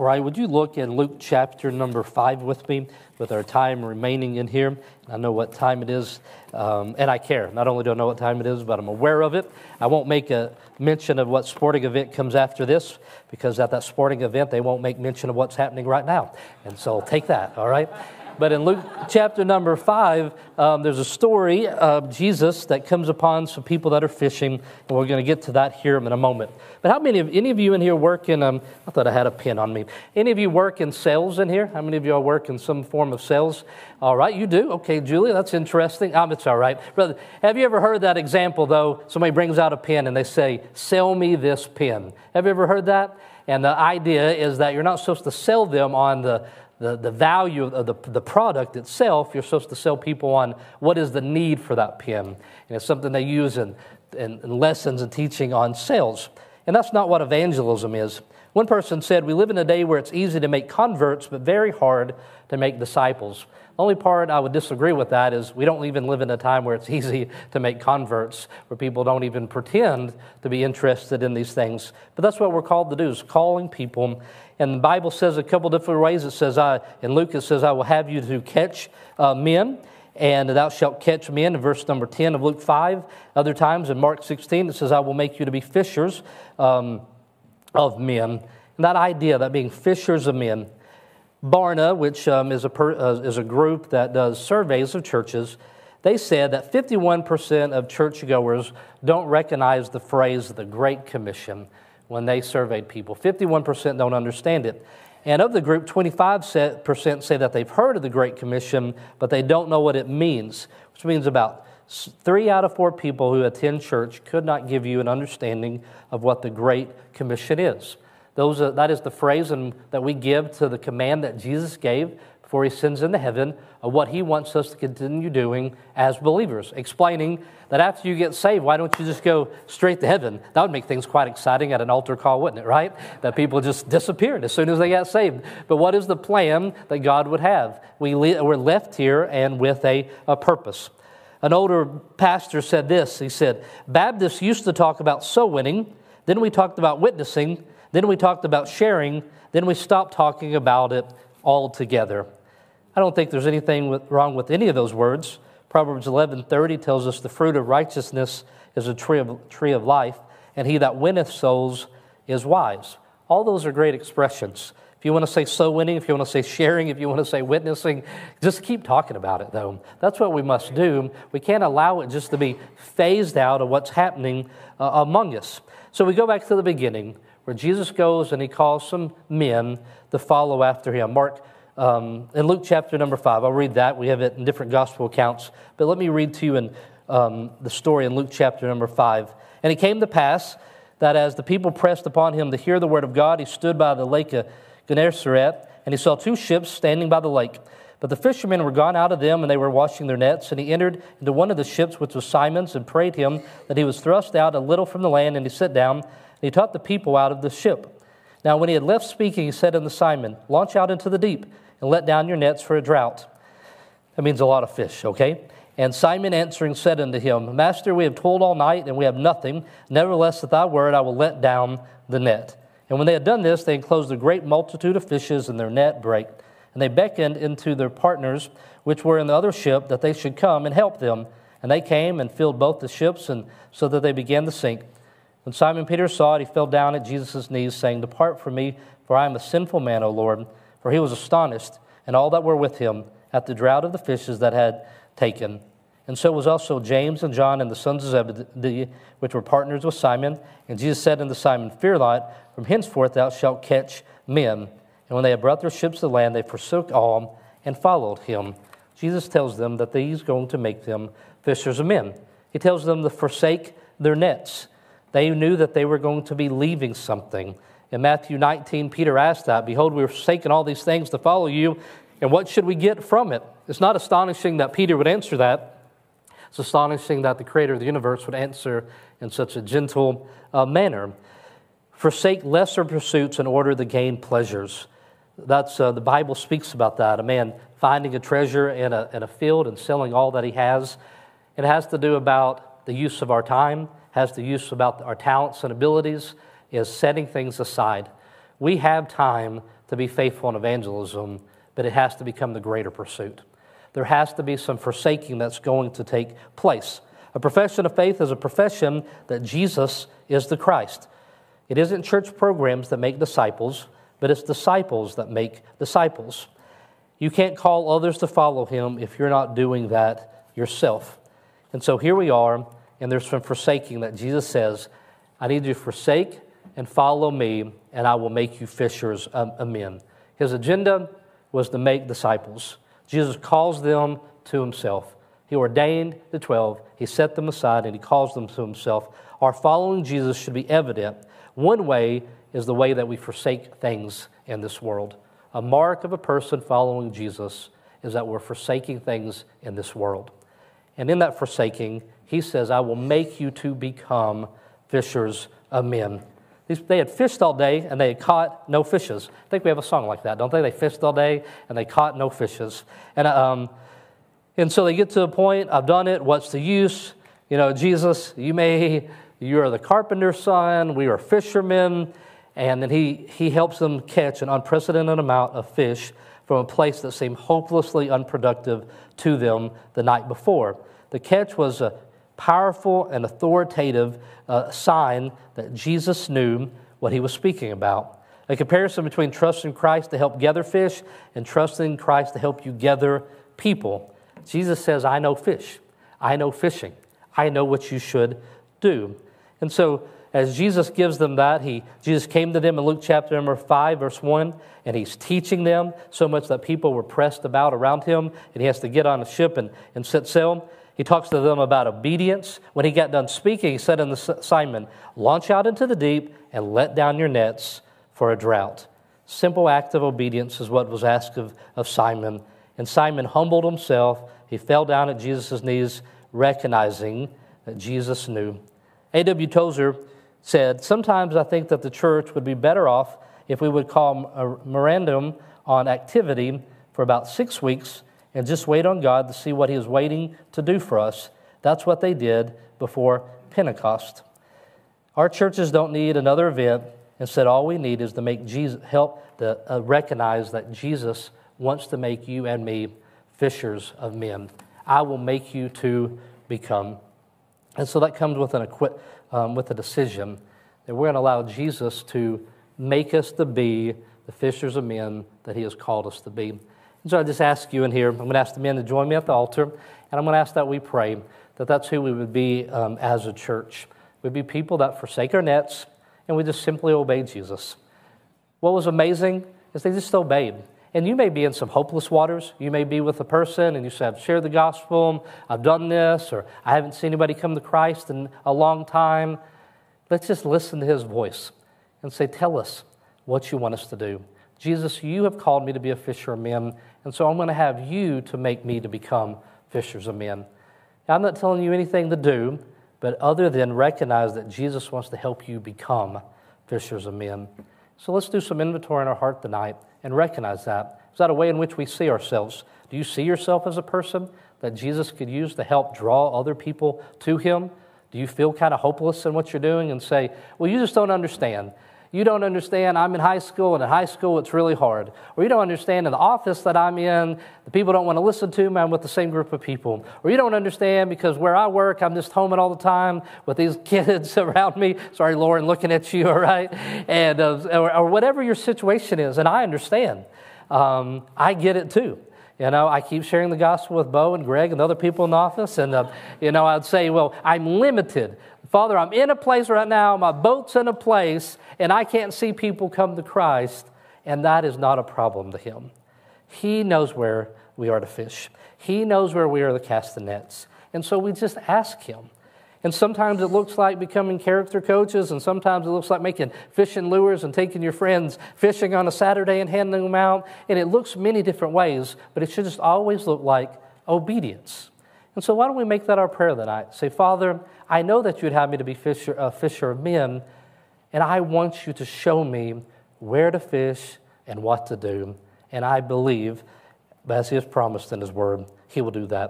Right, would you look in Luke chapter number five with me, with our time remaining in here? I know what time it is, um, and I care. Not only do I know what time it is, but I'm aware of it. I won't make a mention of what sporting event comes after this, because at that sporting event, they won't make mention of what's happening right now. And so take that, all right? But in Luke chapter number five, um, there's a story of Jesus that comes upon some people that are fishing, and we're going to get to that here in a moment. But how many of any of you in here work in? Um, I thought I had a pen on me. Any of you work in sales in here? How many of you all work in some form of sales? All right, you do. Okay, Julia, that's interesting. Um, it's all right, brother. Have you ever heard that example though? Somebody brings out a pen and they say, "Sell me this pen." Have you ever heard that? And the idea is that you're not supposed to sell them on the the, the value of the, the product itself, you're supposed to sell people on what is the need for that pen. And it's something they use in, in, in lessons and teaching on sales. And that's not what evangelism is. One person said, We live in a day where it's easy to make converts, but very hard to make disciples. The only part I would disagree with that is we don't even live in a time where it's easy to make converts, where people don't even pretend to be interested in these things. But that's what we're called to do, is calling people and the Bible says a couple different ways. It says, I, in Luke, it says, I will have you to catch uh, men, and thou shalt catch men, in verse number 10 of Luke 5. Other times in Mark 16, it says, I will make you to be fishers um, of men. And that idea, that being fishers of men, Barna, which um, is, a per, uh, is a group that does surveys of churches, they said that 51% of churchgoers don't recognize the phrase the Great Commission when they surveyed people. 51% don't understand it. And of the group, 25% say that they've heard of the Great Commission, but they don't know what it means, which means about three out of four people who attend church could not give you an understanding of what the Great Commission is. Those are, that is the phrase that we give to the command that Jesus gave before he sends into heaven of what he wants us to continue doing as believers, explaining that after you get saved, why don't you just go straight to heaven? That would make things quite exciting at an altar call, wouldn't it, right? That people just disappeared as soon as they got saved. But what is the plan that God would have? We le- we're left here and with a, a purpose. An older pastor said this He said, Baptists used to talk about soul winning, then we talked about witnessing, then we talked about sharing, then we stopped talking about it altogether. I don't think there's anything wrong with any of those words. Proverbs 11:30 tells us the fruit of righteousness is a tree of, tree of life, and he that winneth souls is wise. All those are great expressions. If you want to say so winning, if you want to say sharing, if you want to say witnessing, just keep talking about it, though. That's what we must do. We can't allow it just to be phased out of what's happening uh, among us. So we go back to the beginning, where Jesus goes and he calls some men to follow after him. Mark um, in Luke chapter number five. I'll read that. We have it in different gospel accounts. But let me read to you in um, the story in Luke chapter number five. And it came to pass that as the people pressed upon him to hear the word of God, he stood by the lake of Gennesaret, and he saw two ships standing by the lake. But the fishermen were gone out of them, and they were washing their nets. And he entered into one of the ships, which was Simon's, and prayed him that he was thrust out a little from the land. And he sat down, and he taught the people out of the ship. Now, when he had left speaking, he said unto Simon, Launch out into the deep and let down your nets for a drought. That means a lot of fish, okay? And Simon answering said unto him, Master, we have toiled all night, and we have nothing. Nevertheless, at thy word I will let down the net. And when they had done this, they enclosed a great multitude of fishes, and their net brake. And they beckoned into their partners, which were in the other ship, that they should come and help them. And they came and filled both the ships, and so that they began to sink. When Simon Peter saw it, he fell down at Jesus' knees, saying, Depart from me, for I am a sinful man, O Lord for he was astonished, and all that were with him, at the draught of the fishes that had taken. And so was also James and John and the sons of Zebedee, which were partners with Simon. And Jesus said unto Simon, Fear not, from henceforth thou shalt catch men. And when they had brought their ships to land, they forsook all and followed him. Jesus tells them that he's going to make them fishers of men. He tells them to forsake their nets. They knew that they were going to be leaving something. In Matthew 19, Peter asked that Behold, we are forsaken all these things to follow you, and what should we get from it? It's not astonishing that Peter would answer that. It's astonishing that the creator of the universe would answer in such a gentle uh, manner. Forsake lesser pursuits in order to gain pleasures. That's uh, the Bible speaks about that. A man finding a treasure in a, in a field and selling all that he has. It has to do about the use of our time, has the use about our talents and abilities is setting things aside. We have time to be faithful in evangelism, but it has to become the greater pursuit. There has to be some forsaking that's going to take place. A profession of faith is a profession that Jesus is the Christ. It isn't church programs that make disciples, but it's disciples that make disciples. You can't call others to follow him if you're not doing that yourself. And so here we are, and there's some forsaking that Jesus says, I need you to forsake and follow me, and I will make you fishers of men. His agenda was to make disciples. Jesus calls them to himself. He ordained the 12, he set them aside, and he calls them to himself. Our following Jesus should be evident. One way is the way that we forsake things in this world. A mark of a person following Jesus is that we're forsaking things in this world. And in that forsaking, he says, I will make you to become fishers of men. They had fished all day and they had caught no fishes. I think we have a song like that, don't they? They fished all day and they caught no fishes. And, um, and so they get to a point, I've done it, what's the use? You know, Jesus, you may, you are the carpenter's son, we are fishermen. And then he, he helps them catch an unprecedented amount of fish from a place that seemed hopelessly unproductive to them the night before. The catch was a powerful and authoritative uh, sign that Jesus knew what he was speaking about. A comparison between trusting Christ to help gather fish and trusting Christ to help you gather people. Jesus says, I know fish. I know fishing. I know what you should do. And so as Jesus gives them that, he, Jesus came to them in Luke chapter number 5, verse 1, and he's teaching them so much that people were pressed about around him, and he has to get on a ship and, and set sail. He talks to them about obedience. When he got done speaking, he said unto Simon, Launch out into the deep and let down your nets for a drought. Simple act of obedience is what was asked of, of Simon. And Simon humbled himself. He fell down at Jesus' knees, recognizing that Jesus knew. A.W. Tozer said, Sometimes I think that the church would be better off if we would call a memorandum on activity for about six weeks and just wait on God to see what He is waiting to do for us. That's what they did before Pentecost. Our churches don't need another event. Instead, all we need is to make Jesus help to uh, recognize that Jesus wants to make you and me fishers of men. I will make you to become. And so that comes with an um, with a decision that we're going to allow Jesus to make us to be the fishers of men that he has called us to be. And so I just ask you in here, I'm going to ask the men to join me at the altar, and I'm going to ask that we pray that that's who we would be um, as a church. We'd be people that forsake our nets and we just simply obey Jesus. What was amazing is they just obeyed. And you may be in some hopeless waters. You may be with a person and you say, I've shared the gospel, I've done this, or I haven't seen anybody come to Christ in a long time. Let's just listen to his voice and say, Tell us what you want us to do. Jesus, you have called me to be a fisher of men, and so I'm going to have you to make me to become fishers of men. Now, I'm not telling you anything to do, but other than recognize that Jesus wants to help you become fishers of men. So let's do some inventory in our heart tonight and recognize that. Is that a way in which we see ourselves? Do you see yourself as a person that Jesus could use to help draw other people to Him? Do you feel kind of hopeless in what you're doing and say, well, you just don't understand? You don't understand, I'm in high school, and in high school it's really hard. Or you don't understand, in the office that I'm in, the people don't want to listen to me, I'm with the same group of people. Or you don't understand because where I work, I'm just home all the time with these kids around me. Sorry, Lauren, looking at you, all right? And, uh, or, or, whatever your situation is, and I understand. Um, I get it too. You know, I keep sharing the gospel with Bo and Greg and other people in the office, and, uh, you know, I'd say, well, I'm limited. Father, I'm in a place right now, my boat's in a place, and I can't see people come to Christ, and that is not a problem to Him. He knows where we are to fish, He knows where we are to cast the nets. And so we just ask Him. And sometimes it looks like becoming character coaches, and sometimes it looks like making fishing lures and taking your friends fishing on a Saturday and handing them out. And it looks many different ways, but it should just always look like obedience. And so, why don't we make that our prayer tonight? Say, Father, I know that you'd have me to be fisher, a fisher of men, and I want you to show me where to fish and what to do. And I believe, as He has promised in His Word, He will do that.